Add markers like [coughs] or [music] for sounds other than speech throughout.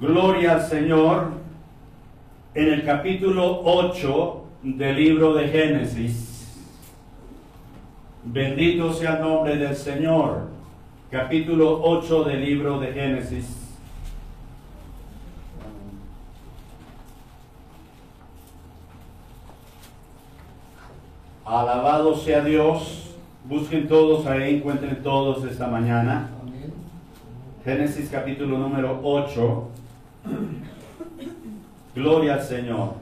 Gloria al Señor en el capítulo 8 del libro de Génesis. Bendito sea el nombre del Señor. Capítulo 8 del libro de Génesis. Alabado sea Dios. Busquen todos ahí, encuentren todos esta mañana. Génesis capítulo número 8. [coughs] Gloria al Señor.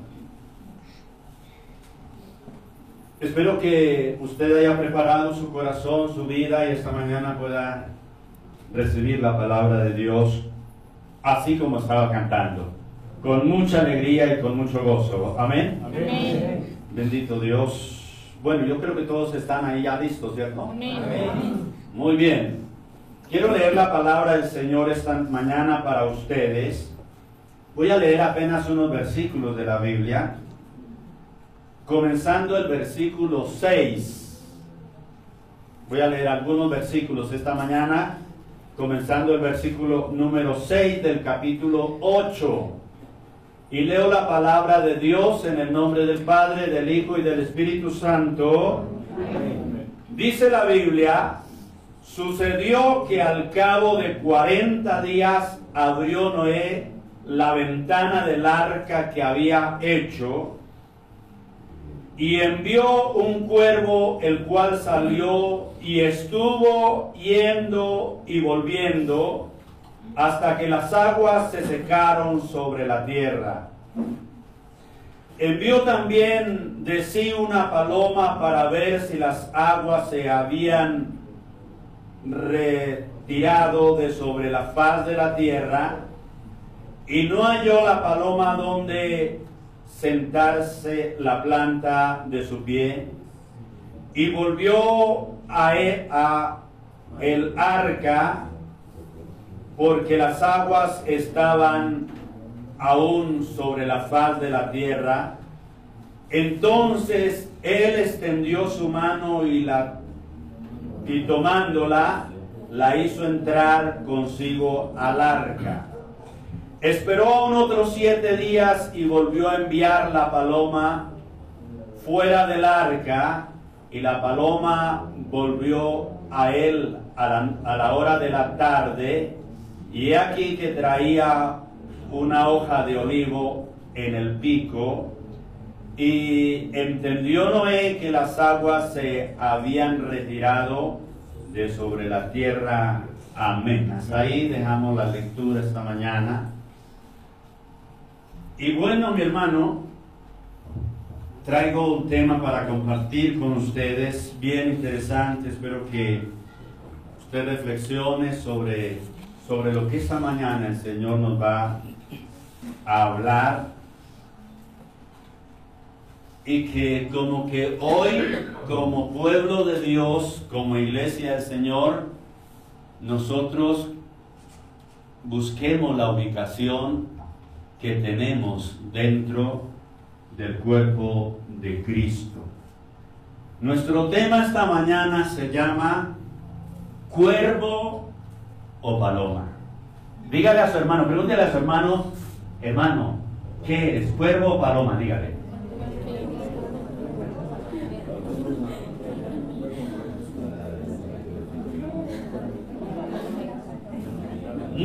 Espero que usted haya preparado su corazón, su vida y esta mañana pueda recibir la palabra de Dios así como estaba cantando, con mucha alegría y con mucho gozo. Amén. Amén. Bendito Dios. Bueno, yo creo que todos están ahí ya listos, ¿cierto? Amén. Muy bien. Quiero leer la palabra del Señor esta mañana para ustedes. Voy a leer apenas unos versículos de la Biblia, comenzando el versículo 6. Voy a leer algunos versículos esta mañana, comenzando el versículo número 6 del capítulo 8. Y leo la palabra de Dios en el nombre del Padre, del Hijo y del Espíritu Santo. Dice la Biblia, sucedió que al cabo de 40 días abrió Noé la ventana del arca que había hecho y envió un cuervo el cual salió y estuvo yendo y volviendo hasta que las aguas se secaron sobre la tierra. Envió también de sí una paloma para ver si las aguas se habían retirado de sobre la faz de la tierra, y no halló la paloma donde sentarse la planta de su pie, y volvió a, e- a el arca porque las aguas estaban aún sobre la faz de la tierra. Entonces él extendió su mano y la y tomándola la hizo entrar consigo al arca. Esperó aún otros siete días y volvió a enviar la paloma fuera del arca y la paloma volvió a él a la, hora de la tarde y he aquí que traía una hoja de olivo en el pico y entendió Noé que las aguas se habían retirado de sobre la tierra. Amén. Ahí dejamos la lectura esta mañana. Y bueno, mi hermano, traigo un tema para compartir con ustedes, bien interesante. Espero que usted reflexione sobre, sobre lo que esta mañana el Señor nos va a hablar y que como que hoy, como pueblo de Dios, como iglesia del Señor, nosotros busquemos la ubicación que tenemos dentro del cuerpo de Cristo. Nuestro tema esta mañana se llama cuervo o paloma. Dígale a su hermano, pregúntale a su hermano, hermano, ¿qué eres? ¿Cuervo o paloma? Dígale.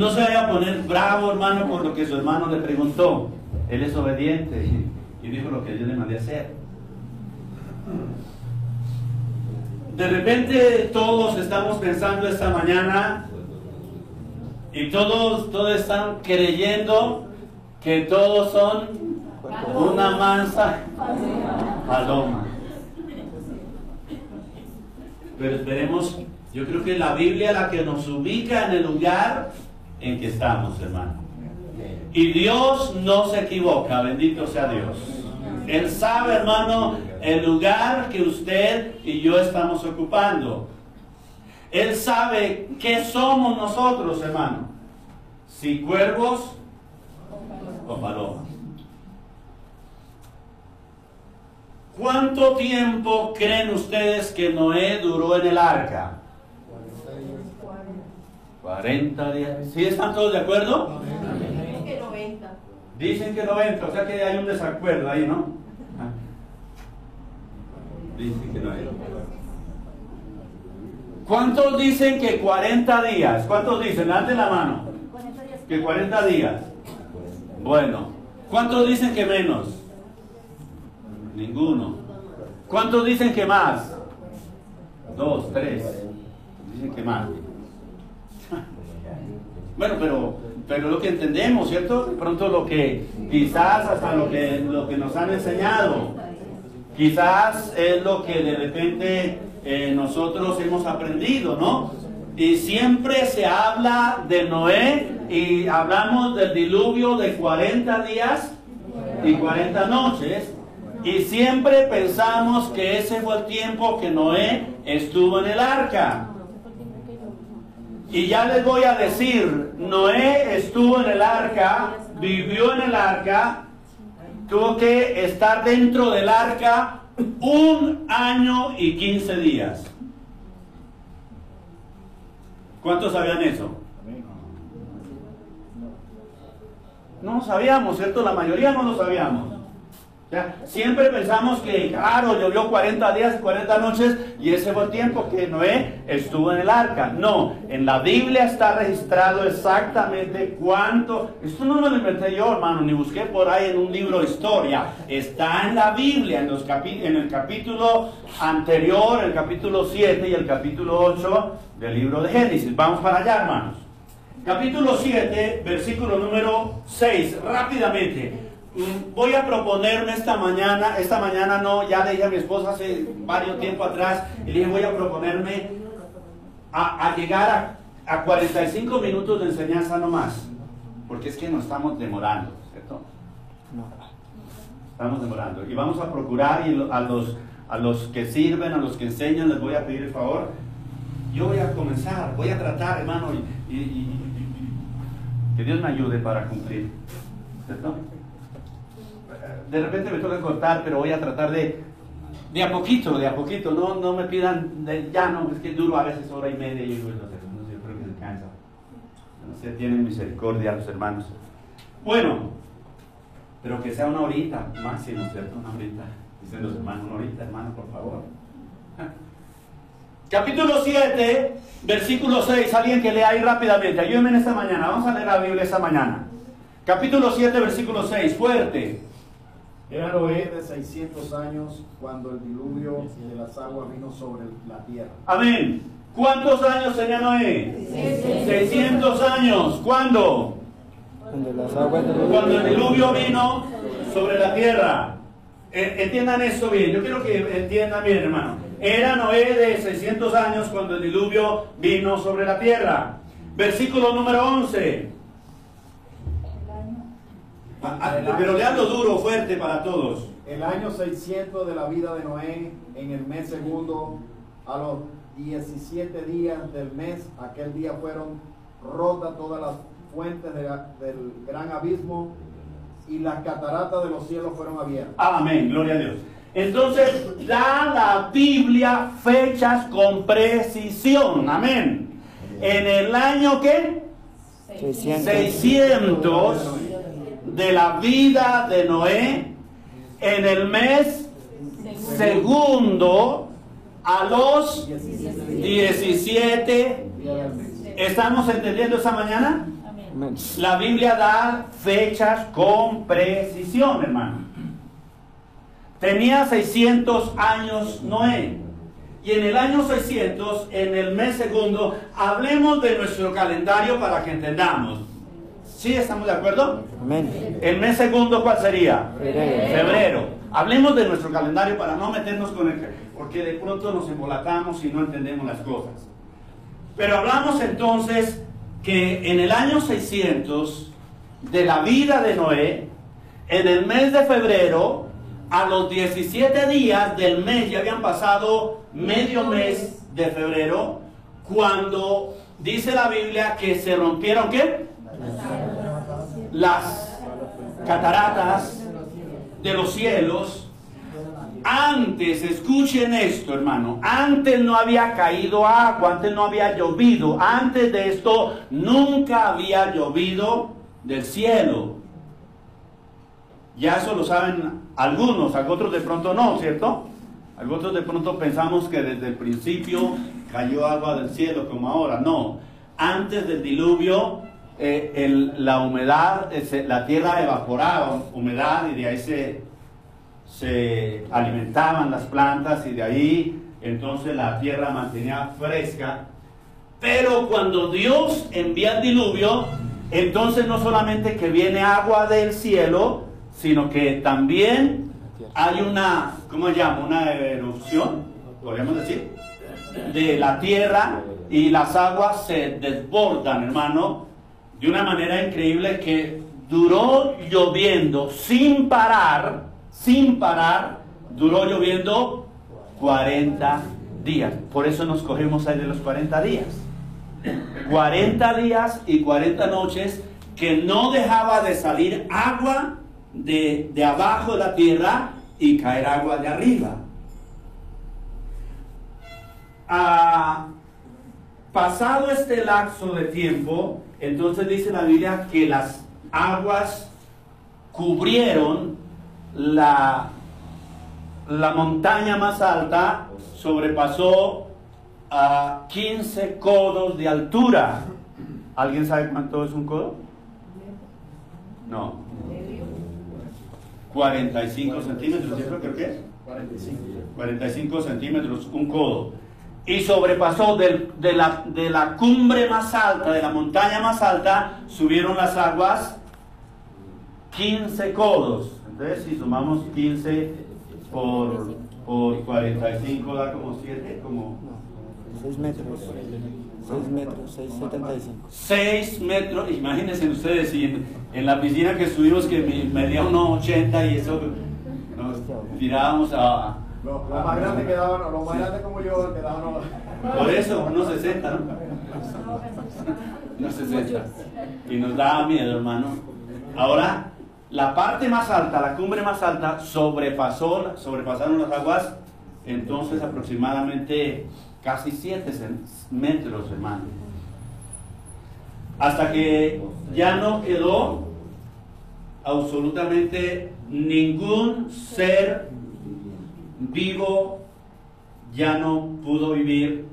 No se vaya a poner bravo, hermano, por lo que su hermano le preguntó. Él es obediente y, dijo lo que yo le mandé hacer. De repente todos estamos pensando esta mañana y todos, todos están creyendo que todos son una mansa paloma. Pero esperemos, yo creo que la Biblia la que nos ubica en el lugar en que estamos, hermano. Y Dios no se equivoca, bendito sea Dios. Él sabe, hermano, el lugar que usted y yo estamos ocupando. Él sabe qué somos nosotros, hermano. Si cuervos o palomas. ¿Cuánto tiempo creen ustedes que Noé duró en el arca? 40 días. ¿Sí están todos de acuerdo? Dicen que no entra, o sea que hay un desacuerdo ahí, ¿no? Dicen que no entra. ¿Cuántos dicen que 40 días? ¿Cuántos dicen? Levanten la mano. Que 40 días. Bueno. ¿Cuántos dicen que menos? Ninguno. ¿Cuántos dicen que más? Dos, tres. Dicen que más. Bueno, pero, pero lo que entendemos, ¿cierto? Pronto lo que, quizás hasta lo que, lo que nos han enseñado, quizás es lo que de repente eh, nosotros hemos aprendido, ¿no? Y siempre se habla de Noé y hablamos del diluvio de 40 días y 40 noches. Y siempre pensamos que ese fue el tiempo que Noé estuvo en el arca. Y ya les voy a decir, Noé estuvo en el arca, vivió en el arca, tuvo que estar dentro del arca un año y 15 días. ¿Cuántos sabían eso? No sabíamos, ¿cierto? La mayoría no lo sabíamos. Siempre pensamos que, claro, llovió 40 días y 40 noches y ese fue el tiempo que Noé estuvo en el arca. No, en la Biblia está registrado exactamente cuánto. Esto no lo inventé yo, hermano, ni busqué por ahí en un libro de historia. Está en la Biblia, en, en el capítulo anterior, el capítulo 7 y el capítulo 8 del libro de Génesis. Vamos para allá, hermanos. Capítulo 7, versículo número 6, rápidamente. Voy a proponerme esta mañana, esta mañana no, ya le dije a mi esposa hace varios tiempo atrás, y le dije voy a proponerme a, llegar a, a, 45 minutos de enseñanza no más, porque es que nos estamos demorando, ¿cierto? Estamos demorando. Y vamos a procurar y a los, a los que sirven, a los que enseñan, les voy a pedir el favor. Yo voy a comenzar, voy a tratar, hermano, y, y que Dios me ayude para cumplir. ¿Cierto? De repente me toca cortar, pero voy a tratar de, de a poquito, de a poquito, no, no me pidan, de, ya no, es que duro a veces hora y media y yo no sé, no sé, creo que se cansa. No sé, tienen misericordia los hermanos. Bueno, pero que sea una horita, máximo, ¿cierto? Una horita. Dicen los hermanos, una horita, hermano, por favor. [laughs] Capítulo 7, versículo 6. Alguien que lea ahí rápidamente. Ayúdenme en esta mañana. Vamos a leer la Biblia esta mañana. Capítulo 7, versículo 6. Fuerte. Era Noé de 600 años cuando el diluvio de las aguas vino sobre la tierra. Amén. ¿Cuántos años tenía Noé? 600 años. ¿Cuándo? Cuando el diluvio vino sobre la tierra. Entiendan esto bien. Yo quiero que entiendan bien, hermano. Era Noé de 600 años cuando el diluvio vino sobre la tierra. Versículo número 11. Pero leando duro, fuerte para todos. El año 600 de la vida de Noé, en el mes segundo, a los 17 días del mes, aquel día fueron rotas todas las fuentes del gran abismo y las cataratas de los cielos fueron abiertas. Amén, gloria a Dios. Entonces, da la Biblia fechas con precisión. Amén. En el año que 600, 600 de la vida de Noé en el mes segundo a los 17. ¿Estamos entendiendo esta mañana? La Biblia da fechas con precisión, hermano. Tenía 600 años Noé. Y en el año 600, en el mes segundo, hablemos de nuestro calendario para que entendamos. ¿Sí estamos de acuerdo? Amén. El mes segundo, ¿cuál sería? Febrero. Hablemos de nuestro calendario para no meternos con el... Porque de pronto nos embolatamos y no entendemos las cosas. Pero hablamos entonces que en el año 600 de la vida de Noé, en el mes de febrero, a los 17 días del mes, ya habían pasado medio mes de febrero, cuando dice la Biblia que se rompieron, ¿qué? las cataratas de los cielos. Antes, escuchen esto, hermano, antes no había caído agua, antes no había llovido, antes de esto nunca había llovido del cielo. Ya eso lo saben algunos, otros de pronto no, ¿cierto? Algunos de pronto pensamos que desde el principio cayó agua del cielo como ahora. No, antes del diluvio eh, la humedad, la tierra evaporaba humedad y de ahí se, se alimentaban las plantas y de ahí entonces la tierra mantenía fresca. Pero cuando Dios envía el diluvio, entonces no solamente que viene agua del cielo, sino que también hay una, ¿cómo se llama? Una erupción, podríamos decir, de la tierra y las aguas se desbordan, hermano, de una manera increíble que duró lloviendo sin parar, sin parar, duró lloviendo 40 días. Por eso nos cogemos ahí de los 40 días. 40 días y 40 noches que no dejaba de salir agua de, abajo de la tierra y caer agua de arriba. Ah, pasado este lapso de tiempo, entonces dice la Biblia que las aguas cubrieron la, la montaña más alta, sobrepasó a 15 codos de altura. ¿Alguien sabe cuánto es un codo? No. 45 centímetros, ¿cierto? Creo que es. 45. 45 centímetros, un codo. Y sobrepasó de, la, de la cumbre más alta, de la montaña más alta, subieron las aguas 15 codos. Entonces, si sumamos 15 por, por 45, da como 7, como 6 metros. 6 metros, 6,75. 6 metros, imagínense ustedes, si en, la piscina que estuvimos que medía unos 80 y eso nos tirábamos a... Los lo más grandes quedaban, los más grandes como yo quedaban... Por eso, unos 60, ¿no? Unos 60. Y nos daba miedo, hermano. Ahora, la parte más alta, la cumbre más alta, sobrepasó, sobrepasaron las aguas, entonces aproximadamente casi 7 metros, hermano. Hasta que ya no quedó absolutamente ningún ser vivo, ya no pudo vivir.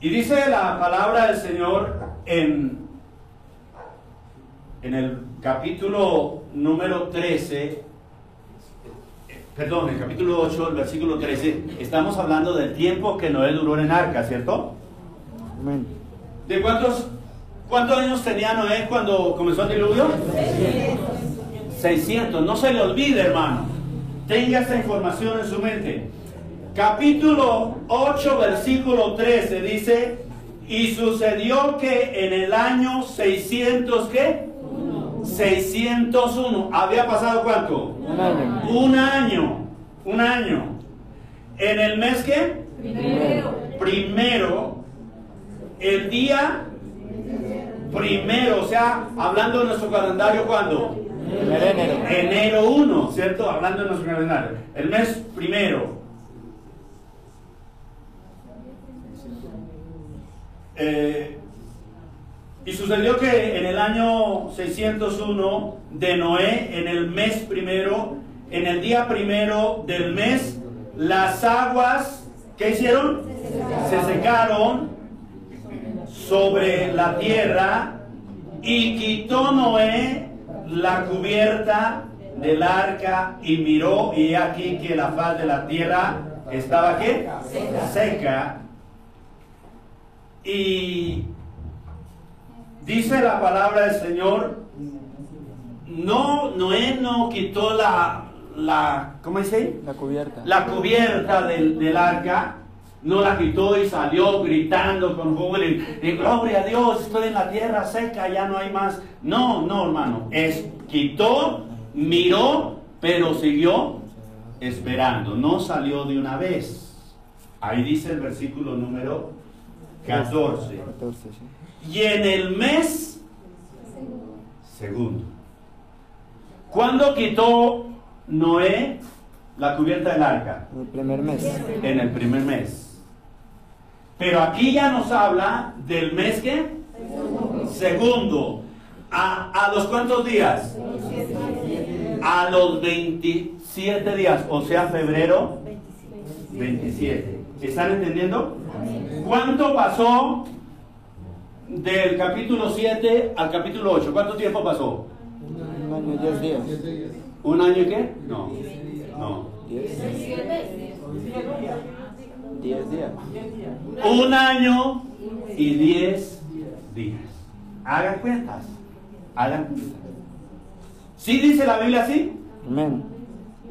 Y dice la palabra del Señor en, en el capítulo número 13, perdón, el capítulo 8, el versículo 13, estamos hablando del tiempo que Noé duró en arca, ¿cierto? ¿De cuántos, cuántos años tenía Noé cuando comenzó el diluvio? 600. 600. No se le olvide, hermano. Tenga esta información en su mente. Capítulo 8, versículo 13 dice, y sucedió que en el año 600, ¿qué? 601. ¿Había pasado cuánto? Un año. Un año. Un año. ¿En el mes qué? Primero. Primero. El día primero. O sea, hablando de nuestro calendario, ¿cuándo? Enero. Enero 1, ¿cierto? Hablando de nuestro calendario. El mes primero. Eh, y sucedió que en el año 601 de Noé, en el mes primero, en el día primero del mes, las aguas, ¿qué hicieron? Se secaron sobre la tierra y quitó Noé la cubierta del arca y miró y aquí que la faz de la tierra estaba qué? Seca. Y Dice la palabra del Señor, no, Noé no quitó la, la ¿cómo dice? La cubierta. La cubierta del, del arca, no la quitó y salió gritando con júbilo y gloria a Dios, estoy en la tierra seca, ya no hay más. No, no, hermano, es quitó, miró, pero siguió esperando, no salió de una vez. Ahí dice el versículo número 14. 14 sí y en el mes segundo. ¿Cuándo quitó Noé la cubierta del arca? En el primer mes. En el primer mes. Pero aquí ya nos habla del mes que? Segundo. ¿A, los cuántos días? a los 27 días, o sea, febrero 27. ¿Están entendiendo? ¿Cuánto pasó del capítulo 7 al capítulo 8? ¿Cuánto tiempo pasó? Un año, diez días. ¿Un año y qué? No. No. Diez, diez días. Un año y 10 días. Hagan cuentas. Hagan cuentas. ¿Sí dice la Biblia así? Amén.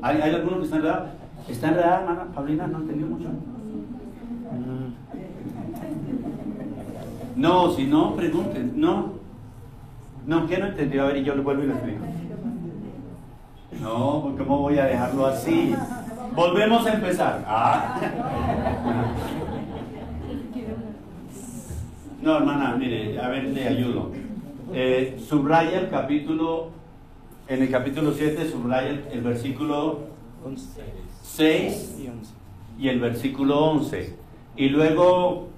¿Hay, hay alguno que está enredado? ¿Está enredada, hermana Paulina? ¿No entendió mucho? Mm, No, si no, pregunten. No. No, ¿qué no entendió? A ver, y yo le vuelvo y le explico. No, pues, ¿cómo voy a dejarlo así? Volvemos a empezar. Ah. No, hermana, mire, a ver, le ayudo. Eh, subraya el capítulo, en el capítulo 7, subraya el, versículo once 6 y el versículo 11. Y luego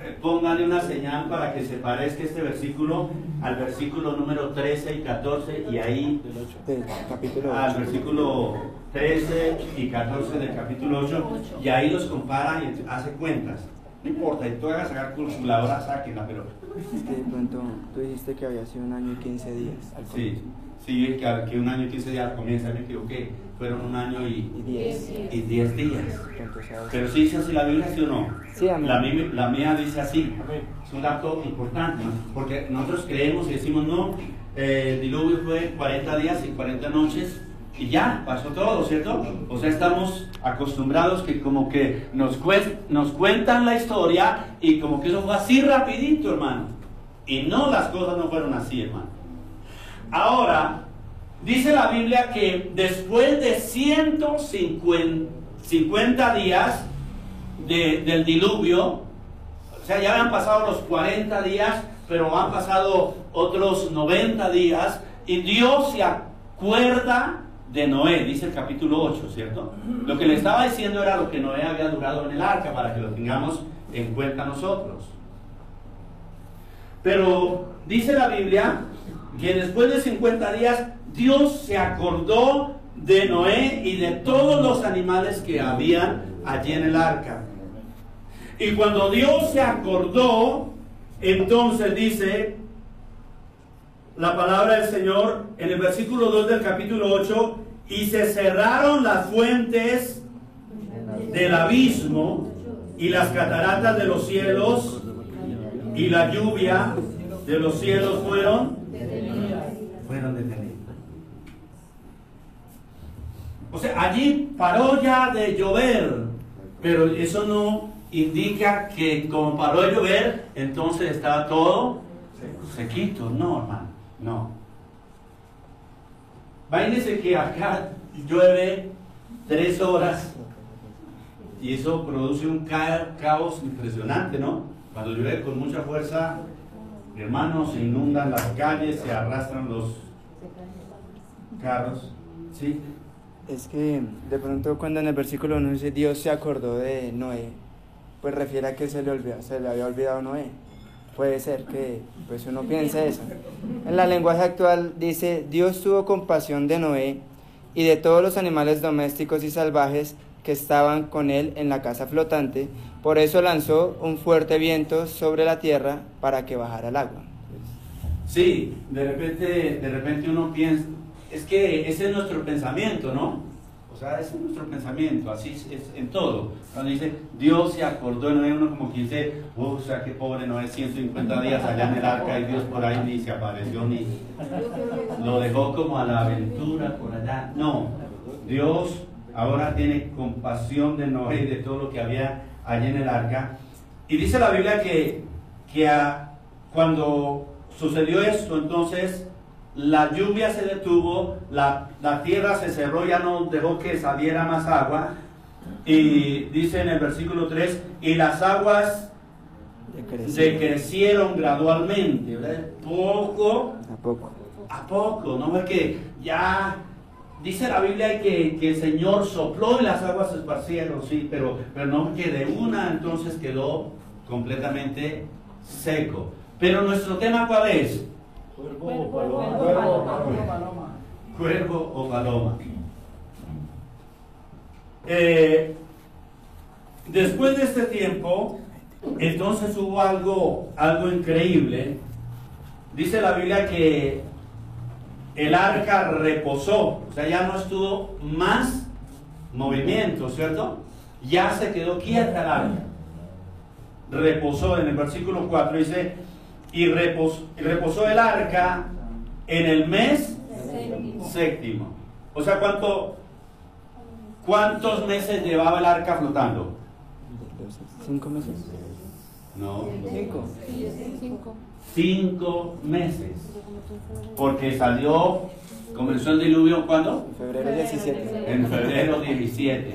eh, póngale una señal para que se parezca este versículo al versículo número 13 y 14 y ahí al versículo 13 y 14 del capítulo 8 y ahí los compara y hace cuentas. No importa, y tú hagas sacar calculadora, sáquenla, pero Es que de pronto tú dijiste que había sido un año y 15 días. al sí, comienzo. sí, que, que un año y 15 días comienza, me equivoqué, fueron un año y, Y 10. y 10 días. Pero sí dice así la Biblia, ¿sí o no? Sí, amén. La, mía- la mía dice así. Es un dato importante, ¿no? porque nosotros creemos y decimos, no, eh, el diluvio fue 40 días y 40 noches y ya, pasó todo, ¿cierto? O sea, estamos acostumbrados que como que nos, nos cuentan la historia y como que eso fue así rapidito, hermano. Y no, las cosas no fueron así, hermano. Ahora, dice la Biblia que después de 150 días de- del diluvio, o sea, ya habían pasado los 40 días, pero han pasado otros 90 días, y Dios se acuerda de Noé, dice el capítulo 8, ¿cierto? Lo que le estaba diciendo era lo que Noé había durado en el arca, para que lo tengamos en cuenta nosotros. Pero dice la Biblia que después de 50 días Dios se acordó de Noé y de todos los animales que habían allí en el arca. Y cuando Dios se acordó, entonces dice la palabra del Señor en el versículo 2 del capítulo 8, y se cerraron las fuentes del abismo y las cataratas de los cielos y la lluvia de los cielos fueron fueron detenidas. O sea, allí paró ya de llover, pero eso no indica que como paró de llover, entonces estaba todo sequito. No, hermano, no. Imagínense que acá llueve tres horas y eso produce un ca- caos impresionante, ¿no? Cuando llueve con mucha fuerza, hermanos, se inundan las calles, se arrastran los carros. ¿Sí? Es que de pronto cuando en el versículo 1 dice Dios se acordó de Noé, pues refiere a que se le, olvidó, se le había olvidado Noé. Puede ser que pues uno piense eso. En la lenguaje actual dice Dios tuvo compasión de Noé y de todos los animales domésticos y salvajes que estaban con él en la casa flotante, por eso lanzó un fuerte viento sobre la tierra para que bajara el agua. Sí, de repente, de repente uno piensa, es que ese es nuestro pensamiento, ¿no? O sea, ese es nuestro pensamiento, así es, en todo. Cuando dice, Dios se acordó de Noé, uno como que dice, "Uh, o sea, qué pobre Noé, 150 días allá en el arca y Dios por ahí ni se apareció ni lo dejó como a la aventura por allá. No, Dios ahora tiene compasión de Noé y de todo lo que había allí en el arca. Y dice la Biblia que, que a- cuando sucedió esto, entonces la lluvia se detuvo, la, la tierra se cerró, ya no dejó que saliera más agua. Y dice en el versículo 3, y las aguas decrecieron gradualmente, ¿verdad? Poco ¿A poco? a poco, no es que ya dice la Biblia que, que el Señor sopló y las aguas se esparcieron, sí, pero, pero no que de una entonces quedó completamente seco. Pero nuestro tema cuál es? Cuervo o paloma. Eh, después de este tiempo, entonces hubo algo, algo increíble. Dice la Biblia que el arca reposó, o sea, ya no estuvo más movimiento, ¿cierto? Ya se quedó quieta el arca. Reposó en el versículo 4, dice, y reposó, reposó el arca en el mes séptimo. séptimo. O sea, ¿cuánto, ¿cuántos meses llevaba el arca flotando? ¿Cinco meses? No. Cinco. Cinco. Cinco meses. Porque salió, comenzó el diluvio ¿cuándo? En febrero 17. En febrero 17.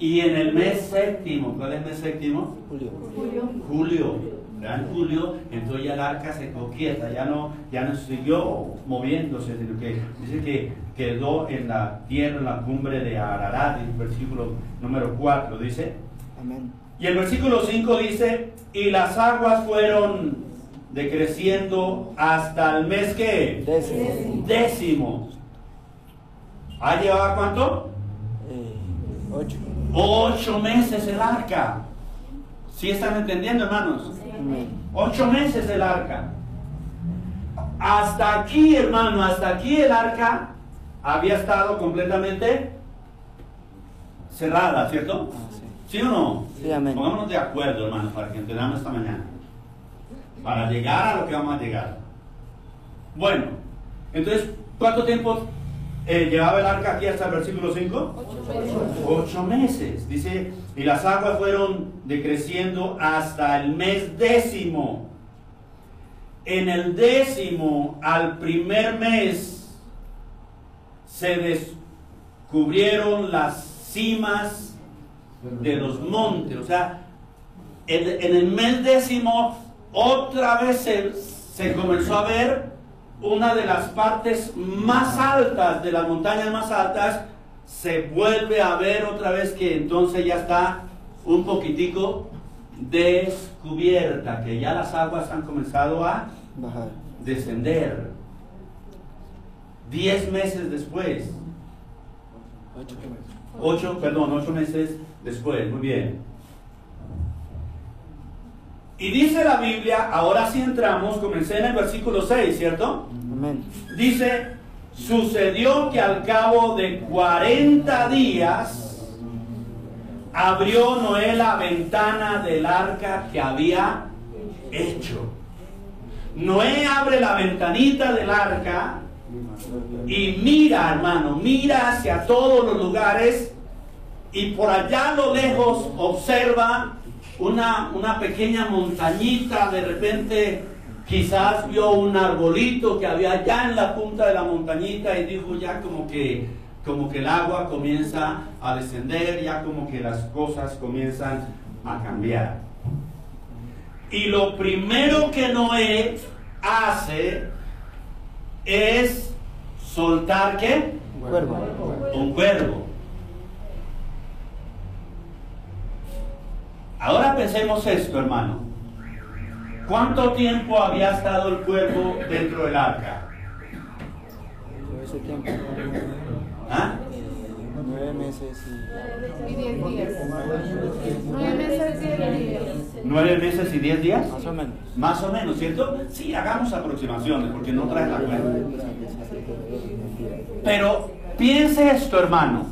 Y en el mes séptimo, ¿cuál es el mes séptimo? Julio. Julio. ¿Verdad? En julio, entonces ya el arca se quedó quieta, ya no, ya no siguió moviéndose, sino que dice que quedó en la tierra, en la cumbre de Ararat, el versículo número 4, dice. Amén. Y el versículo 5 dice, y las aguas fueron decreciendo hasta el mes que Décimo. décimo. ¿Ha llevado cuánto? Eh, ocho. Ocho meses el arca. ¿Sí están entendiendo, hermanos? Ocho meses el arca. Hasta aquí, hermano, hasta aquí el arca había estado completamente cerrada, ¿cierto? Sí. ¿Sí o no? Sí, amén. Pongámonos de acuerdo, hermano, para que entendamos esta mañana. Para llegar a lo que vamos a llegar. Bueno, entonces, ¿cuánto tiempo eh, llevaba el arca aquí hasta el versículo 5? Ocho meses. Dice, y las aguas fueron decreciendo hasta el mes décimo. En el décimo, al primer mes, se descubrieron las cimas de los montes. O sea, en, el mes décimo, otra vez se comenzó a ver una de las partes más altas, de las montañas más altas, se vuelve a ver otra vez que entonces ya está un poquitico descubierta, que ya las aguas han comenzado a Bajar. descender. Diez meses después, Ocho. ocho, perdón, ocho meses después, muy bien. Y dice la Biblia, ahora sí entramos, comencé en el versículo 6, ¿cierto? Amén. Dice, sucedió que al cabo de 40 días abrió Noé la ventana del arca que había hecho. Noé abre la ventanita del arca y mira, hermano, mira hacia todos los lugares y por allá a lo lejos observa una, una pequeña montañita, de repente quizás vio un arbolito que había allá en la punta de la montañita y dijo ya como que, como que el agua comienza a descender, ya como que las cosas comienzan a cambiar. Y lo primero que Noé hace es soltar qué? Cuervo. Un cuervo. Ahora pensemos esto, hermano. ¿Cuánto tiempo había estado el cuervo dentro del arca? Todo ese tiempo. ¿Ah? Nueve meses y Y diez días. Nueve meses, diez días. ¿Nueve meses y diez días? más o menos. Más o menos, ¿cierto? Sí, hagamos aproximaciones porque no trae la cuenta. Pero piense esto, hermano.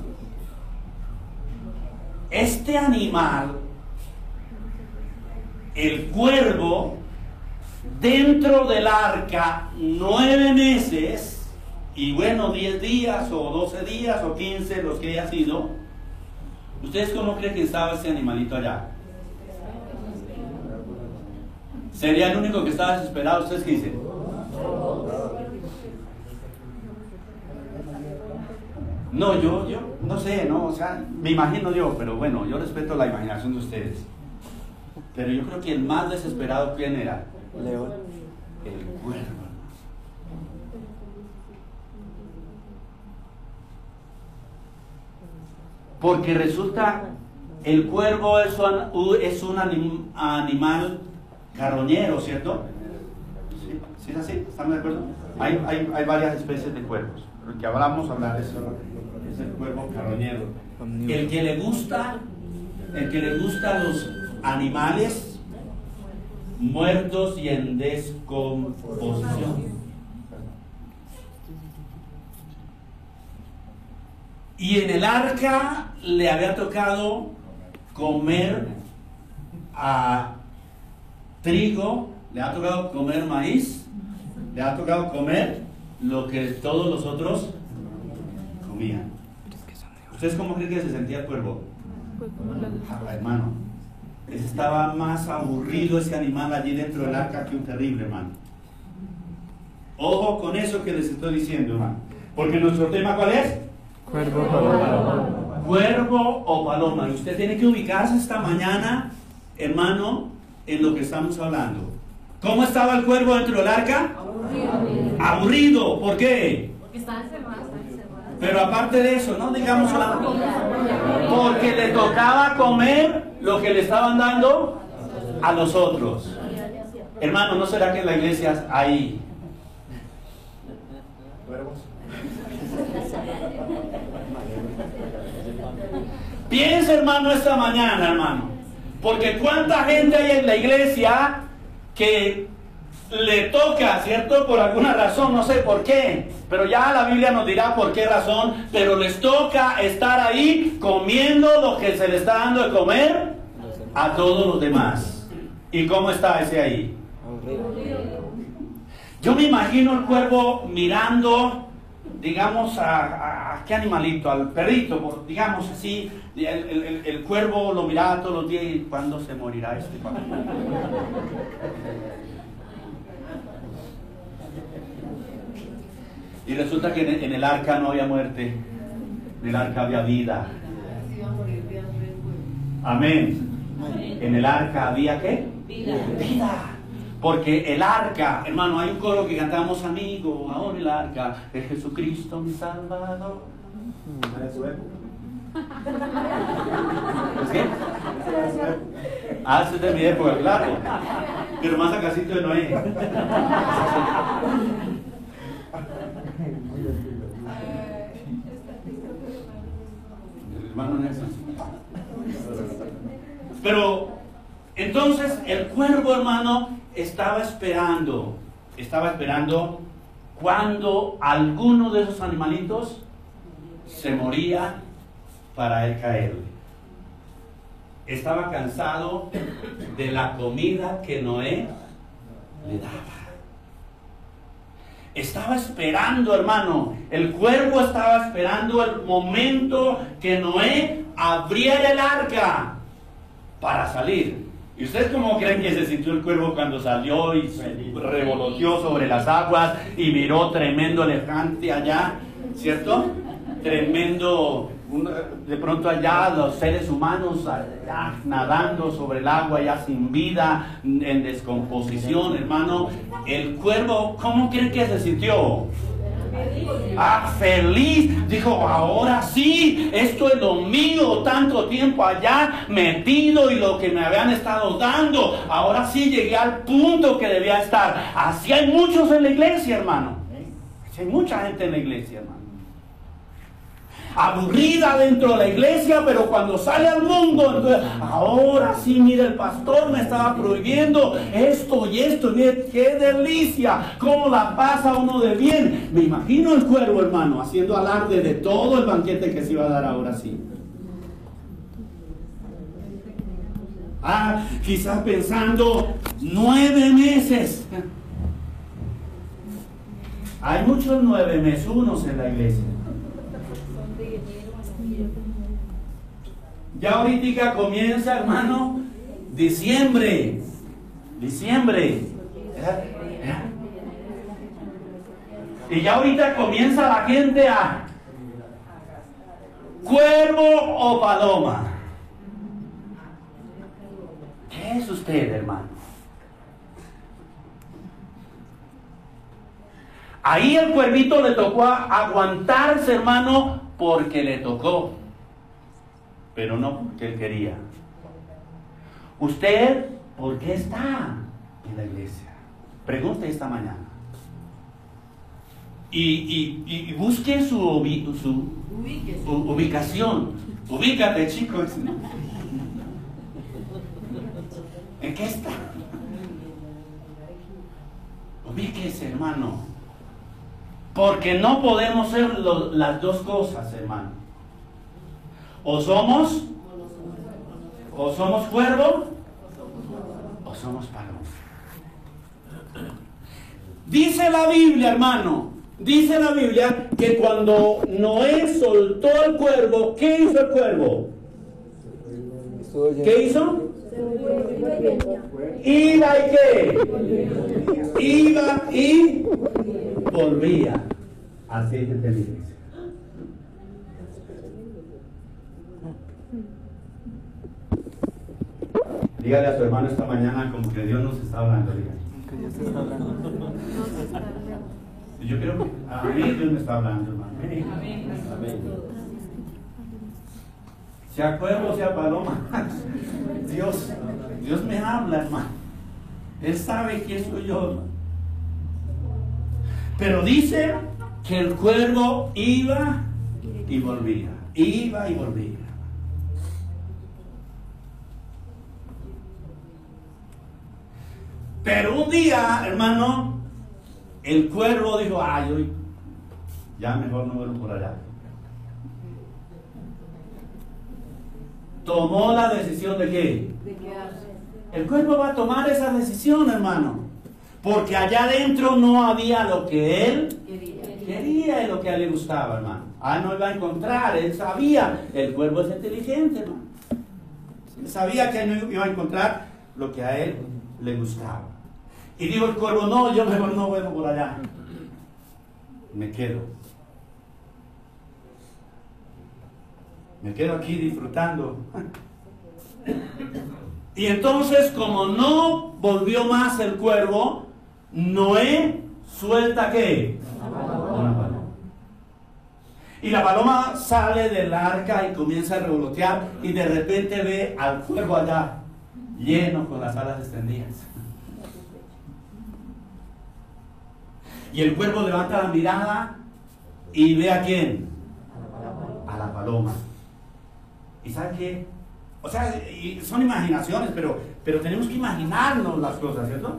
Este animal, el cuervo, dentro del arca, nueve meses, y bueno, diez días, o doce días, o quince, los que haya sido. ¿Ustedes cómo creen que estaba ese animalito allá? ¿Sería el único que estaba desesperado? ¿Ustedes qué dicen? No, yo, yo, no sé, no, o sea, me imagino yo, pero bueno, yo respeto la imaginación de ustedes. Pero yo creo que el más desesperado, ¿quién era? León. El cuervo. Porque resulta, el cuervo es un, es un anim- animal carroñero, ¿cierto? Sí, ¿Sí es así? ¿Estamos de acuerdo? Hay, hay, hay varias especies de cuervos. el que hablamos hablar es, es el cuervo carroñero. El que le gusta, el que le gusta los animales muertos y en descomposición. Y en el arca le había tocado comer a trigo, le ha tocado comer maíz, le ha tocado comer lo que todos los otros comían. ¿Ustedes cómo creen que se sentía el cuervo? Ah, hermano, estaba más aburrido ese animal allí dentro del arca que un terrible, hermano. Ojo con eso que les estoy diciendo, hermano. Porque nuestro tema, ¿cuál es? Cuervo paloma. Cuervo o paloma. Y usted tiene que ubicarse esta mañana, hermano, en lo que estamos hablando. ¿Cómo estaba el cuervo dentro del arca? Aburrido. ¿Por qué? Porque está encerrada. Pero aparte de eso, no digamos la... Porque le tocaba comer lo que le estaban dando a los otros. Hermano, ¿no será que en la iglesia hay. Piensa, hermano, esta mañana, hermano. Porque cuánta gente hay en la iglesia que le toca, ¿cierto? Por alguna razón, no sé por qué. Pero ya la Biblia nos dirá por qué razón. Pero les toca estar ahí comiendo lo que se le está dando de comer a todos los demás. ¿Y cómo está ese ahí? Yo me imagino el cuervo mirando, digamos, a, qué animalito, al perrito, digamos así. El, cuervo lo miraba todos los días y ¿cuándo se morirá este? Y resulta que en el, arca no había muerte, en el arca había vida. Amén. En el arca había qué? Vida. Vida. Porque el arca, hermano, hay un coro que cantamos, amigo, ahora el arca es Jesucristo mi Salvador. En su época. [laughs] ¿Es qué? Ah, es de mi época, claro. Pero más a casito de Noé. Pero entonces el cuervo, hermano, estaba esperando, estaba esperando cuando alguno de esos animalitos se moría para él caerle. Estaba cansado de la comida que Noé le daba. Estaba esperando, hermano. El cuervo estaba esperando el momento que Noé abriera el arca para salir. ¿Y ustedes cómo creen que se sintió el cuervo cuando salió y se revoloteó sobre las aguas y miró tremendo elefante allá? ¿Cierto? Tremendo, de pronto allá los seres humanos allá nadando sobre el agua ya sin vida, en descomposición, hermano. El cuervo, ¿cómo creen que se sintió? Ah, feliz. Dijo, ahora sí, esto es lo mío. Tanto tiempo allá metido y lo que me habían estado dando. Ahora sí llegué al punto que debía estar. Así hay muchos en la iglesia, hermano. Hay mucha gente en la iglesia, hermano. Aburrida dentro de la iglesia, pero cuando sale al mundo, ahora sí, mire, el pastor me estaba prohibiendo esto y esto, y qué delicia, cómo la pasa uno de bien. Me imagino el cuervo, hermano, haciendo alarde de todo el banquete que se iba a dar ahora sí. Ah, quizás pensando nueve meses. Hay muchos nueve meses unos en la iglesia. Ya ahorita comienza, hermano, diciembre. Diciembre. Y ya ahorita comienza la gente a cuervo o paloma. ¿Qué es usted, hermano? Ahí el cuervito le tocó aguantarse, hermano, porque le tocó, pero no porque él quería. ¿Usted por qué está en la iglesia? Pregunte esta mañana. y, y- busque su, ubi- su Ubíquese. u- ubicación. Ubícate, chicos. ¿En qué está? Ubíquese, hermano. Porque no podemos ser lo- las dos cosas, hermano. O somos, o somos cuervo, o somos paloma. Dice la Biblia, hermano, dice la Biblia que cuando Noé soltó al cuervo, ¿qué hizo el cuervo? ¿Qué hizo? Iba y qué? Iba y volvía. Así es de la Dígale a su hermano esta mañana como que Dios nos está hablando. dígale. Que Dios está hablando. Yo creo que a mí Dios me está hablando, hermano. Sea cuervo, sea paloma. Dios, Dios me habla, hermano. Él sabe quién soy yo, hermano. Pero dice que el cuervo iba y volvía. Iba y volvía. Pero un día, hermano, el cuervo dijo, ay, hoy ya mejor no vuelvo por allá. Tomó la decisión de qué? De quedarse. El cuervo va a tomar esa decisión, hermano. Porque allá adentro no había lo que él Quería. quería y lo que a él le gustaba, hermano. Ah, no iba a encontrar, él sabía. El cuervo es inteligente, hermano. Él sabía que no iba a encontrar lo que a él le gustaba. Y dijo el cuervo, no, yo mejor no vuelvo por allá. Me quedo. Me quedo aquí disfrutando. Y entonces, como no volvió más el cuervo, Noé suelta qué? Una paloma. Y la paloma sale del arca y comienza a revolotear y de repente ve al cuervo allá, lleno con las alas extendidas. Y el cuervo levanta la mirada y ve a quién? A la paloma. ¿Y sabe qué? O sea, son imaginaciones, pero, pero tenemos que imaginarnos las cosas, ¿cierto?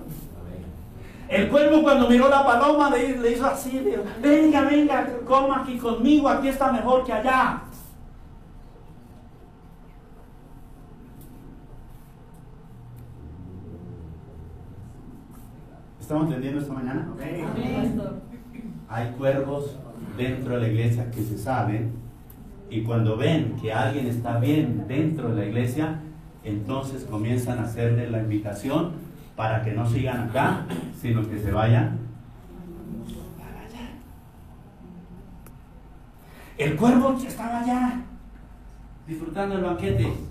El cuervo cuando miró la paloma le, hizo así, dijo, venga, venga, coma aquí conmigo, aquí está mejor que allá. ¿Estamos entendiendo esta mañana? Hay cuervos dentro de la iglesia que se saben y cuando ven que alguien está bien dentro de la iglesia, entonces comienzan a hacerle la invitación para que no sigan acá, sino que se vayan para allá. El cuervo estaba allá, disfrutando el banquete.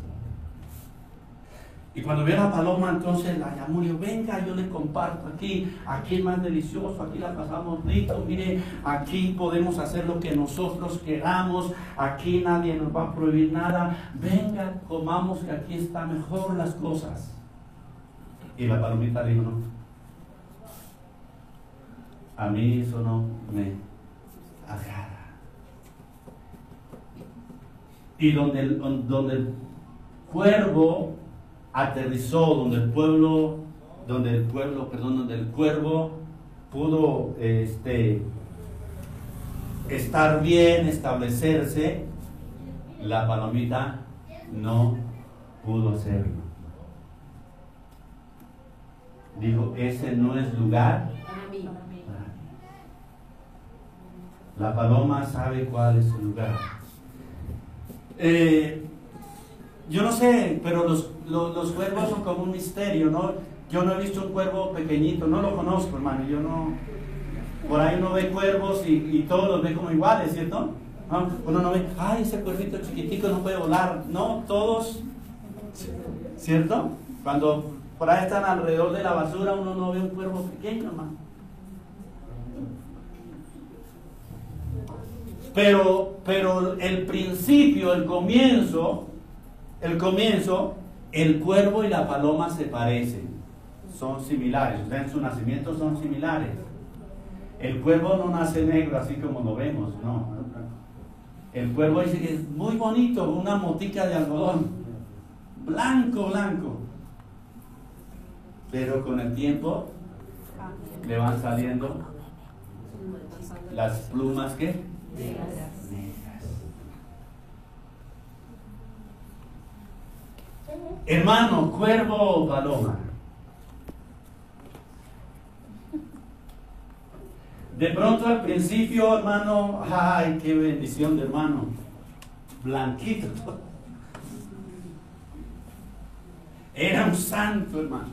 Y cuando vio la paloma, entonces la llamó y dijo, venga, yo le comparto aquí, aquí es más delicioso, aquí la pasamos rico, mire, aquí podemos hacer lo que nosotros queramos, aquí nadie nos va a prohibir nada, venga, comamos que aquí está mejor las cosas. Y la palomita dijo, no, a mí eso no me agrada. Y donde donde el cuervo aterrizó, donde el pueblo, donde el pueblo, perdón, donde el cuervo pudo este, estar bien, establecerse, la palomita no pudo hacerlo. Dijo, ese no es lugar. La paloma sabe cuál es su lugar. Eh, yo no sé, pero los, los, los cuervos son como un misterio, ¿no? Yo no he visto un cuervo pequeñito, no lo conozco, hermano. Yo no. Por ahí uno ve cuervos y, y todos los ve como iguales, ¿cierto? ¿No? Uno no ve, ay, ese cuervito chiquitico no puede volar. No, todos, ¿cierto? Cuando por ahí están alrededor de la basura, uno no ve un cuervo pequeño, hermano. Pero, pero el principio, el comienzo, el comienzo, el cuervo y la paloma se parecen, son similares, o en su nacimiento son similares. El cuervo no nace negro así como lo vemos, no. El cuervo dice que es muy bonito, una motica de algodón, blanco, blanco. Pero con el tiempo le van saliendo las plumas que negras. Hermano, cuervo o paloma. De pronto al principio, hermano, ay, qué bendición de hermano. Blanquito. Era un santo, hermano.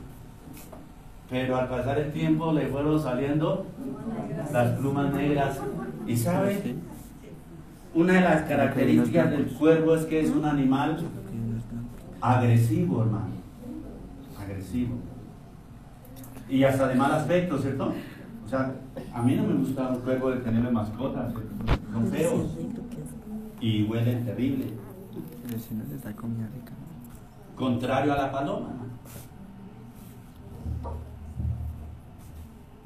Pero al pasar el tiempo le fueron saliendo las plumas negras. ¿Y sabe? Una de las características del cuervo es que es un animal agresivo, hermano. Agresivo. Y hasta de mal aspecto, ¿cierto? O sea, a mí no me gusta un juego de tener mascotas. Son feos. Y huelen terrible. Contrario a la paloma.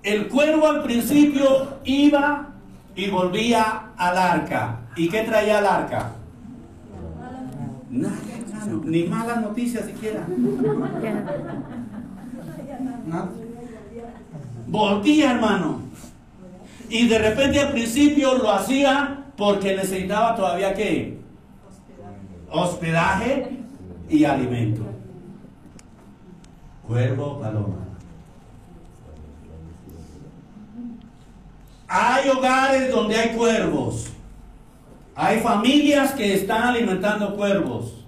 El cuervo al principio iba y volvía al arca. ¿Y qué traía al arca? Nada, ni malas noticias siquiera. Nada. Volvía, hermano. Y de repente al principio lo hacía porque necesitaba todavía qué? Hospedaje y alimento. Cuervo, paloma. Hay hogares donde hay cuervos. Hay familias que están alimentando cuervos.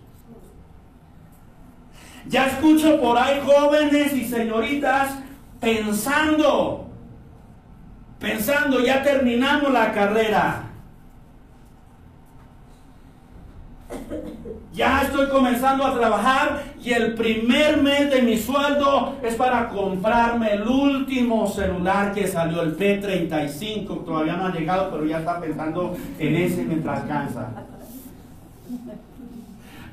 Ya escucho por ahí jóvenes y señoritas pensando, pensando, ya terminando la carrera. Ya estoy comenzando a trabajar y el primer mes de mi sueldo es para comprarme el último celular que salió, el P35. Todavía no ha llegado, pero ya está pensando en ese mientras cansa.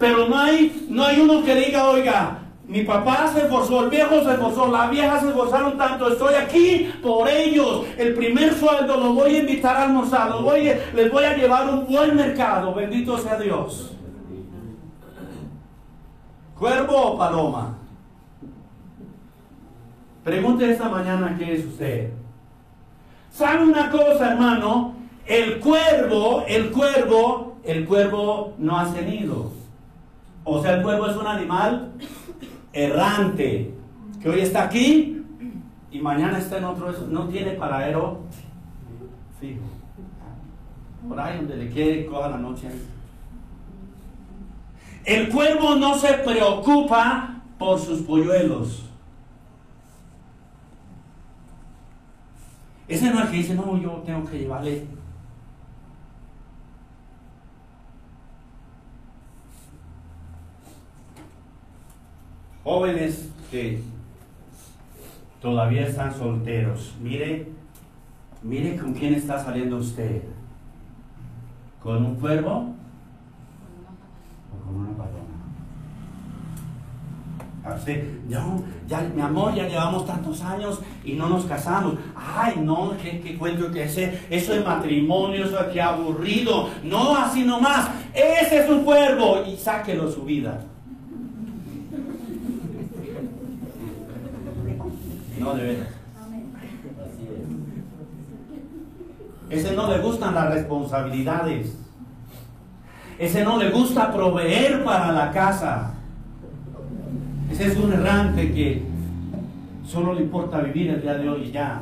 Pero no hay, no hay uno que diga, oiga, mi papá se esforzó, el viejo se esforzó, la vieja se esforzaron tanto, estoy aquí por ellos. El primer sueldo lo voy a invitar a almorzar, voy, les voy a llevar un buen mercado, bendito sea Dios. ¿Cuervo o paloma? Pregunte esta mañana qué es usted. ¿Sabe una cosa, hermano? El cuervo, el cuervo, el cuervo no ha tenido. O sea, el cuervo es un animal errante, que hoy está aquí y mañana está en otro, no tiene paradero fijo. Por ahí donde le quiere toda la noche. El cuervo no se preocupa por sus polluelos. Ese no es el que dice, no, yo tengo que llevarle Jóvenes que todavía están solteros, mire, mire con quién está saliendo usted. ¿Con un cuervo o con una paloma? ya, ya, mi amor, ya llevamos tantos años y no nos casamos. Ay, no, ¿qué, cuento que ese? Eso es matrimonio, eso es aburrido. No, así nomás. Ese es un cuervo y sáquelo su vida. No, de veras. Ese no le gustan las responsabilidades. Ese no le gusta proveer para la casa. Ese es un errante que solo le importa vivir el día de hoy y ya.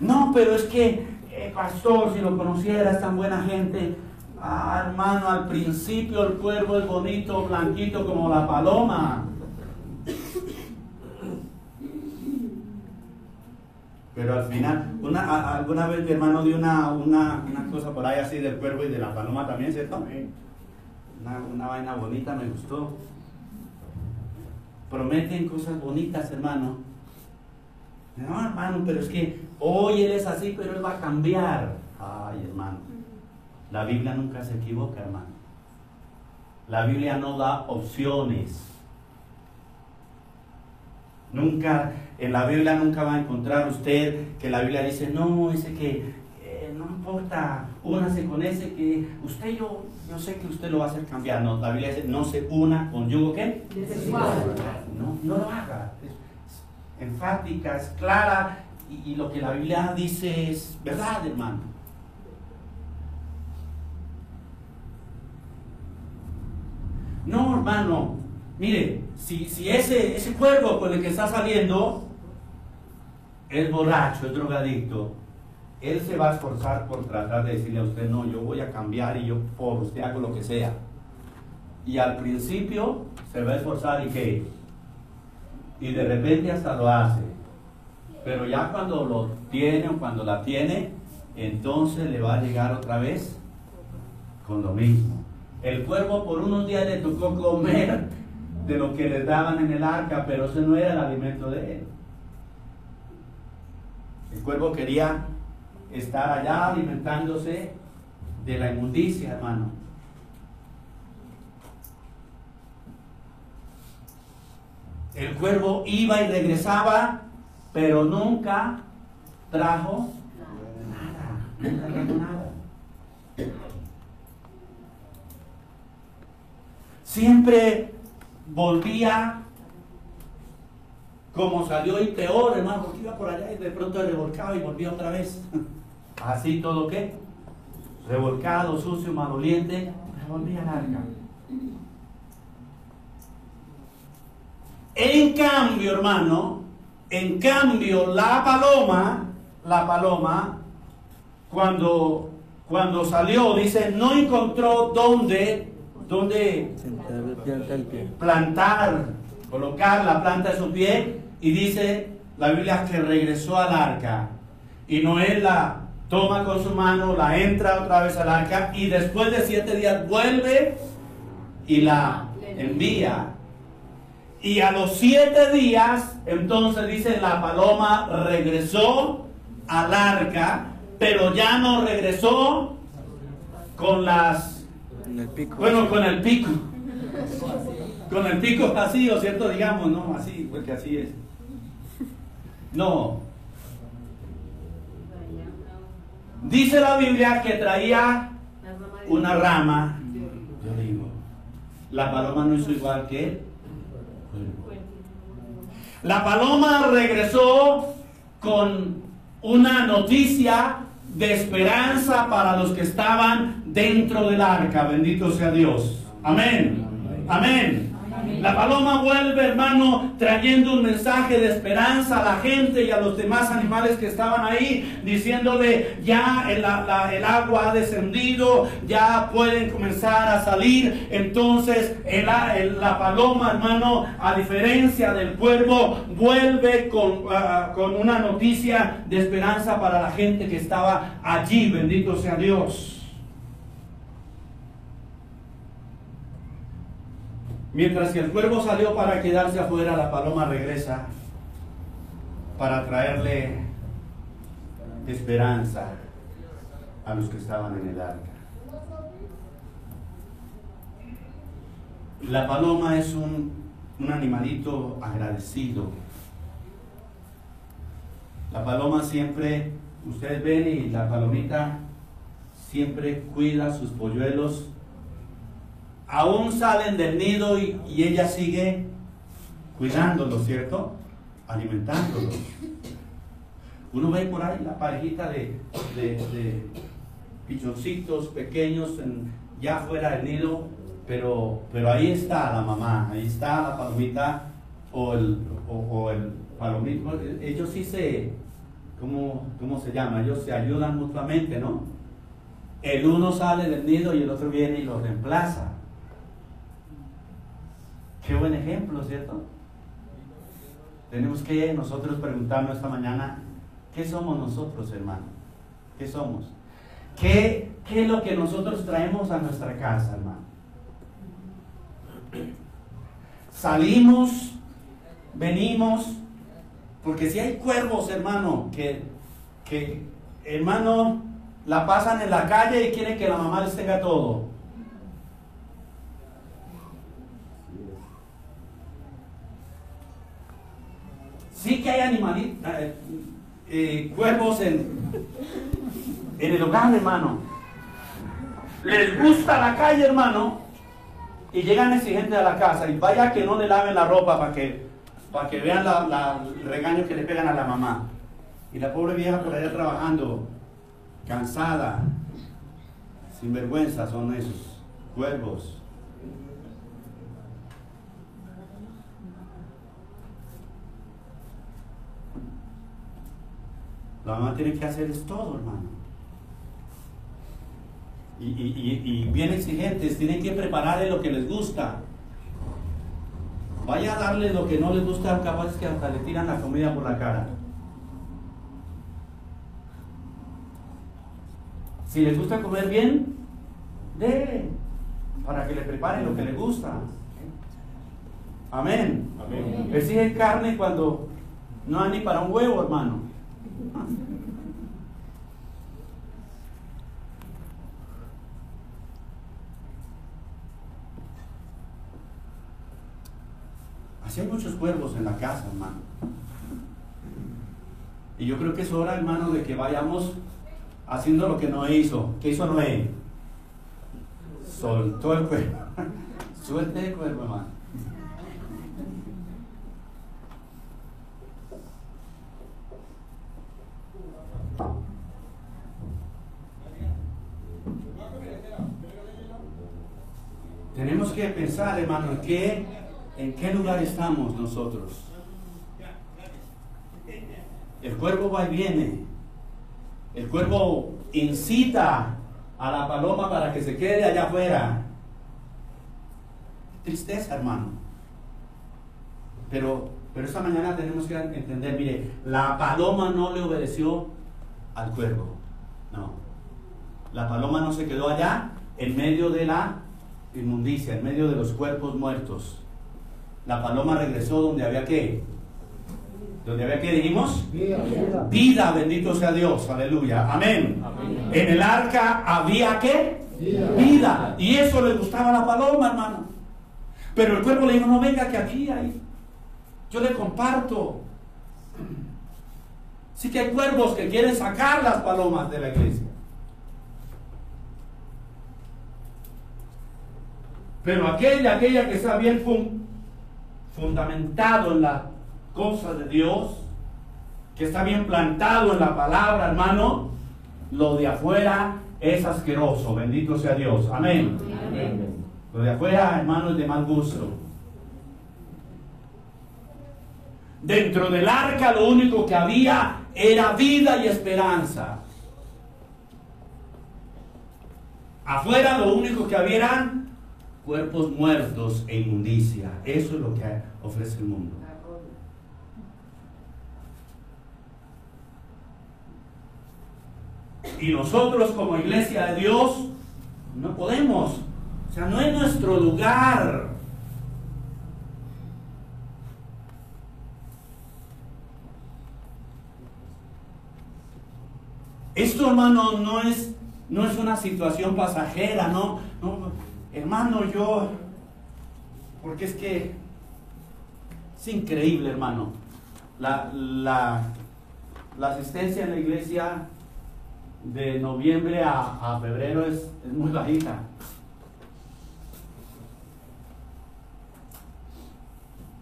No, pero es que, eh, pastor, si lo conociera, es tan buena gente. Ah, hermano, al principio el cuervo es bonito, blanquito como la paloma. Pero al final, una, alguna vez mi hermano dio una, una, cosa por ahí así del cuervo y de la paloma también, ¿cierto? Una, una vaina bonita, me gustó. Prometen cosas bonitas, hermano. No, hermano, pero es que hoy él es así, pero él va a cambiar. Ay, hermano. La Biblia nunca se equivoca, hermano. La Biblia no da opciones. Nunca, en la Biblia nunca va a encontrar usted que la Biblia dice, no, ese que eh, no importa, únase con ese que usted yo, yo sé que usted lo va a hacer cambiar. No, la Biblia dice, no se una con yugo qué? No, no lo haga. Es enfática, es clara y, y lo que la Biblia dice es verdad, hermano. No, hermano, mire, si, ese, ese cuervo con el que está saliendo es borracho, es drogadicto, él se va a esforzar por tratar de decirle a usted, no, yo voy a cambiar y yo por usted hago lo que sea. Y al principio se va a esforzar y qué? Y de repente hasta lo hace. Pero ya cuando lo tiene o cuando la tiene, entonces le va a llegar otra vez con lo mismo. El cuervo por unos días le tocó comer de lo que le daban en el arca, pero ese no era el alimento de él. El cuervo quería estar allá alimentándose de la inmundicia, hermano. El cuervo iba y regresaba, pero nunca trajo nada, nunca trajo nada. Siempre volvía como salió y peor, hermano, porque iba por allá y de pronto revolcaba y volvía otra vez. [laughs] Así todo qué? Revolcado, sucio, maloliente, volvía al arca. En cambio, hermano, en cambio, la paloma, la paloma, cuando, cuando salió, dice, no encontró dónde, pie. plantar, colocar la planta de su pie, y dice la Biblia que regresó al arca. Y Noé la toma con su mano, la entra otra vez al arca, y después de siete días vuelve y la envía. Y a los siete días, entonces dice, la paloma regresó al arca, pero ya no regresó con las, En el pico. bueno, con el pico. Con el pico así, o cierto, digamos, no, así, porque así es. No. Dice la Biblia que traía una rama de olivo. La paloma no hizo igual que él. La paloma regresó con una noticia de esperanza para los que estaban dentro del arca. Bendito sea Dios. Amén. Amén. La paloma vuelve, hermano, trayendo un mensaje de esperanza a la gente y a los demás animales que estaban ahí, diciéndole, ya el, la- el agua ha descendido, ya pueden comenzar a salir. Entonces, el el- la paloma, hermano, a diferencia del cuervo, vuelve con, con una noticia de esperanza para la gente que estaba allí. Bendito sea Dios. Mientras que el cuervo salió para quedarse afuera, la paloma regresa para traerle esperanza a los que estaban en el arca. La paloma es un, un animalito agradecido. La paloma siempre, ustedes ven y la palomita siempre cuida sus polluelos aún salen del nido y, ella sigue cuidándolos, ¿cierto? Alimentándolos. Uno ve por ahí la parejita de, pichoncitos pequeños ya fuera del nido, pero, pero ahí está la mamá, ahí está la palomita o el, o, o el palomito. Ellos sí se, ¿cómo, ¿cómo se llama? Ellos se ayudan mutuamente, ¿no? El uno sale del nido y el otro viene y lo reemplaza. Qué buen ejemplo, ¿cierto? Tenemos que nosotros preguntarnos esta mañana, ¿qué somos nosotros, hermano? ¿Qué somos? ¿Qué, qué es lo que nosotros traemos a nuestra casa, hermano? Salimos, venimos, porque si hay cuervos, hermano, que, que, hermano, la pasan en la calle y quieren que la mamá les tenga todo. Sí que hay animalitos, eh, eh, cuervos en, en el hogar, hermano. Les gusta la calle, hermano. Y llegan exigentes a la casa y vaya que no le laven la ropa para que, para que vean la, la- el regaño que le pegan a la mamá. Y la pobre vieja por allá trabajando, cansada, sin vergüenza son esos cuervos. La mamá tiene que hacer es todo, hermano. Y, y- y- y bien exigentes, tienen que prepararle lo que les gusta. Vaya a darle lo que no les gusta, capaz que hasta le tiran la comida por la cara. Si les gusta comer bien, de para que le preparen lo que le gusta. Amén. Amén. Exigen carne cuando no hay ni para un huevo, hermano. Así hay muchos cuervos en la casa, hermano. Y yo creo que es hora, hermano, de que vayamos haciendo lo que Noé hizo. ¿Qué hizo Noé? Soltó el cuervo. [laughs] Suelte el cuervo, hermano. Tenemos que pensar, hermano, en qué, en qué lugar estamos nosotros. El cuervo va y viene. El cuervo incita a la paloma para que se quede allá afuera. Tristeza, hermano. Pero, pero esta mañana tenemos que entender, mire, la paloma no le obedeció al cuervo. No. La paloma no se quedó allá en medio de la inmundicia, en medio de los cuerpos muertos. La paloma regresó donde había que. Donde había que dijimos vida, bendito sea Dios, aleluya, amén. Amén. En el arca había qué? Vida. Y eso le gustaba a la paloma, hermano. Pero el cuervo le dijo, no venga que aquí hay. Yo le comparto. Sí que hay cuervos que quieren sacar las palomas de la iglesia. Pero aquella, aquella que está bien fun- fundamentado en la cosa de Dios, que está bien plantado en la palabra, hermano, lo de afuera es asqueroso. Bendito sea Dios. Amén. Amén. Lo de afuera, hermano, es de mal gusto. Dentro del arca lo único que había era vida y esperanza. Afuera lo único que había eran cuerpos muertos e inmundicia. Eso es lo que ofrece el mundo. Y nosotros como iglesia de Dios no podemos. O sea, no es nuestro lugar. Esto, hermano, no es, no es una situación pasajera, no, no, hermano, yo, porque es que es increíble, hermano, la, la, la asistencia en la iglesia de noviembre a, febrero es, es muy bajita.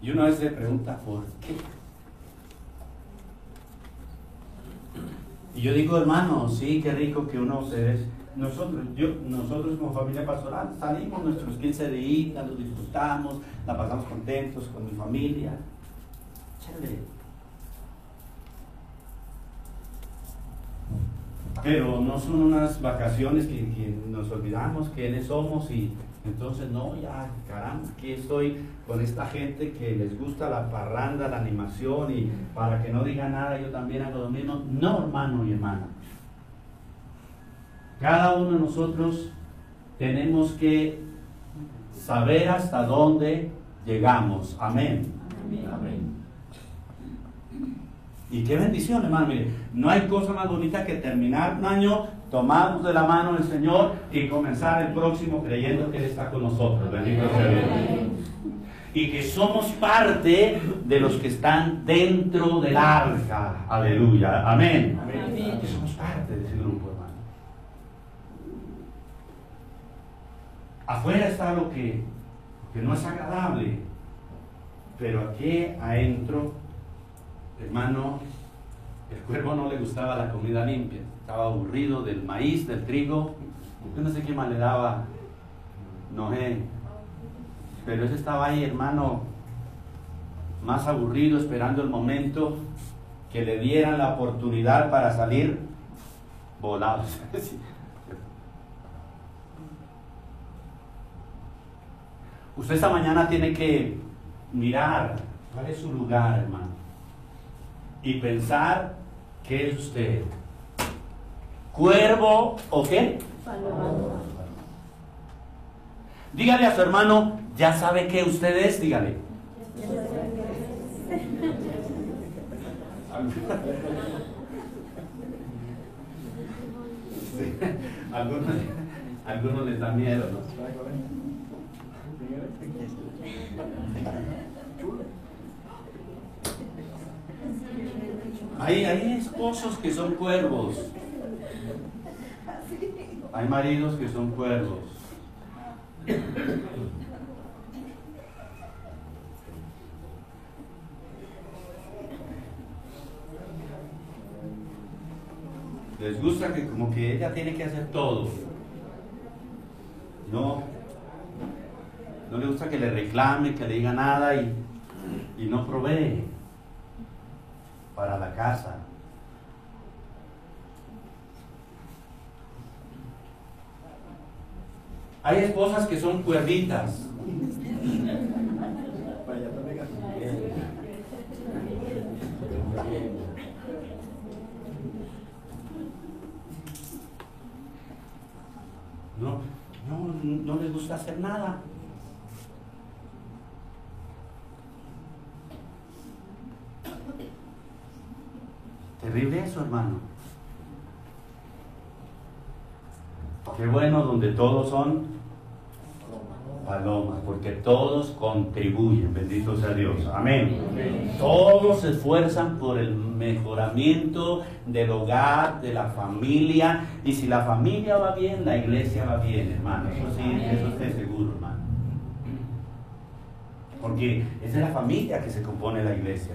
Y uno a veces se pregunta, ¿por qué? Y yo digo, hermano, sí, qué rico que uno se. Nosotros, yo, nosotros como familia pastoral salimos nuestros 15 días, los disfrutamos, la pasamos contentos con mi familia. Chévere. Pero no son unas vacaciones que, nos olvidamos quiénes somos y entonces no, ya, caramba, aquí estoy con esta gente que les gusta la parranda, la animación y para que no diga nada yo también hago lo mismo. No, hermano y hermana. Cada uno de nosotros tenemos que saber hasta dónde llegamos. Amén. Amén. Y qué bendición, hermano. Mire, no hay cosa más bonita que terminar un año tomados de la mano del Señor y comenzar el próximo creyendo que Él está con nosotros. Bendito sea Dios. y que somos parte de los que están dentro del arca. Aleluya. Amén. Que somos parte de ese grupo, hermano. Afuera está lo que, que no es agradable, pero aquí adentro, hermano, el cuervo no le gustaba la comida limpia, estaba aburrido del maíz, del trigo. Yo no sé qué más le daba Noé, pero ese estaba ahí, hermano, más aburrido, esperando el momento que le dieran la oportunidad para salir volados. [laughs] Usted esta mañana tiene que mirar cuál es su lugar, hermano, y pensar qué es usted. ¿Cuervo o qué? Dígale a su hermano, ya sabe que usted es, dígale. [laughs] Algunos, algunos les da miedo, ¿no? Hay, hay esposos que son cuervos. Hay maridos que son cuervos. Les gusta que como que ella tiene que hacer todo. No. No le gusta que le reclame, que le diga nada y, y no provee para la casa. Hay esposas que son cuerditas. No, no, no les gusta hacer nada. Terrible eso, hermano. Qué bueno donde todos son palomas, porque todos contribuyen, bendito sea Dios. Amén. Todos se esfuerzan por el mejoramiento del hogar, de la familia, y si la familia va bien, la iglesia va bien, hermano. Eso sí, eso esté seguro, hermano. Porque es de la familia que se compone la iglesia.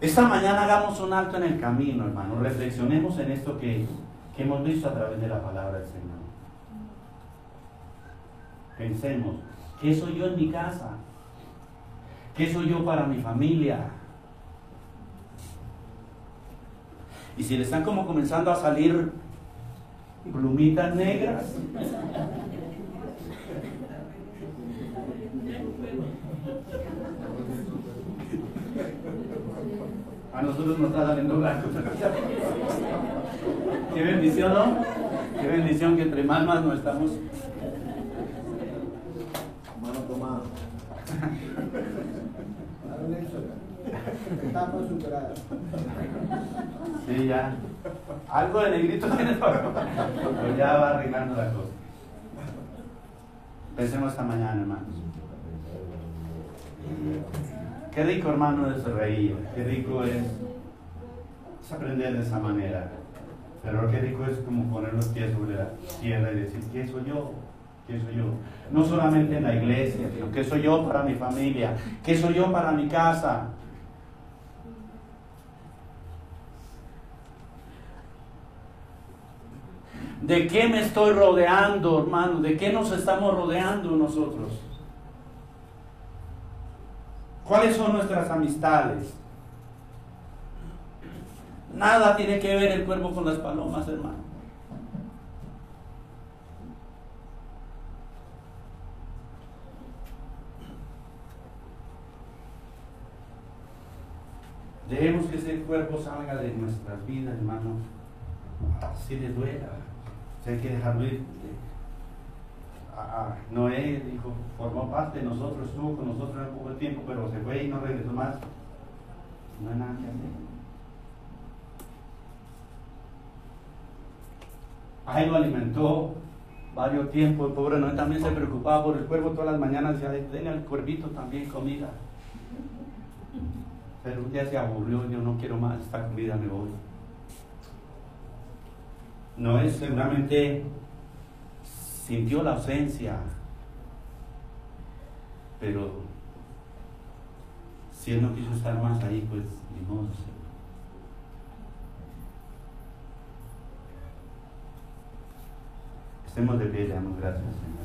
Esta mañana hagamos un alto en el camino, hermano. Reflexionemos en esto que, que hemos visto a través de la palabra del Señor. Pensemos, ¿qué soy yo en mi casa? ¿Qué soy yo para mi familia? Y si le están como comenzando a salir plumitas negras, a nosotros nos está saliendo blanco. Qué bendición, ¿no? Qué bendición que entre más más no estamos Mano tomada. Etapa superada. Sí, ya. Algo de negrito tiene pero ya va arreglando la cosa. Pensemos esta mañana, hermanos. Qué rico, hermano, es reír. Qué rico es, aprender de esa manera. Pero qué rico es como poner los pies sobre la tierra y decir, ¿qué soy yo? ¿Qué soy yo? No solamente en la iglesia, sino ¿qué soy yo para mi familia? ¿Qué soy yo para mi casa? ¿De qué me estoy rodeando, hermano? ¿De qué nos estamos rodeando nosotros? ¿Cuáles son nuestras amistades? Nada tiene que ver el cuerpo con las palomas, hermano. Dejemos que ese cuerpo salga de nuestras vidas, hermano. Así le duela. Si hay que dejarlo ir. Noé dijo, formó parte de nosotros, estuvo con nosotros un poco tiempo, pero se fue y no regresó más. No hay nada que hacer. A él lo alimentó, varios tiempos. El pobre Noé también se preocupaba por el cuervo todas las mañanas. Decía, denle al cuervito también comida. Pero un día se aburrió, yo no quiero más esta comida, me voy. Noé seguramente sintió la ausencia, pero si él no quiso estar más ahí, pues ni modo. Estemos de pie, le damos gracias, Señor.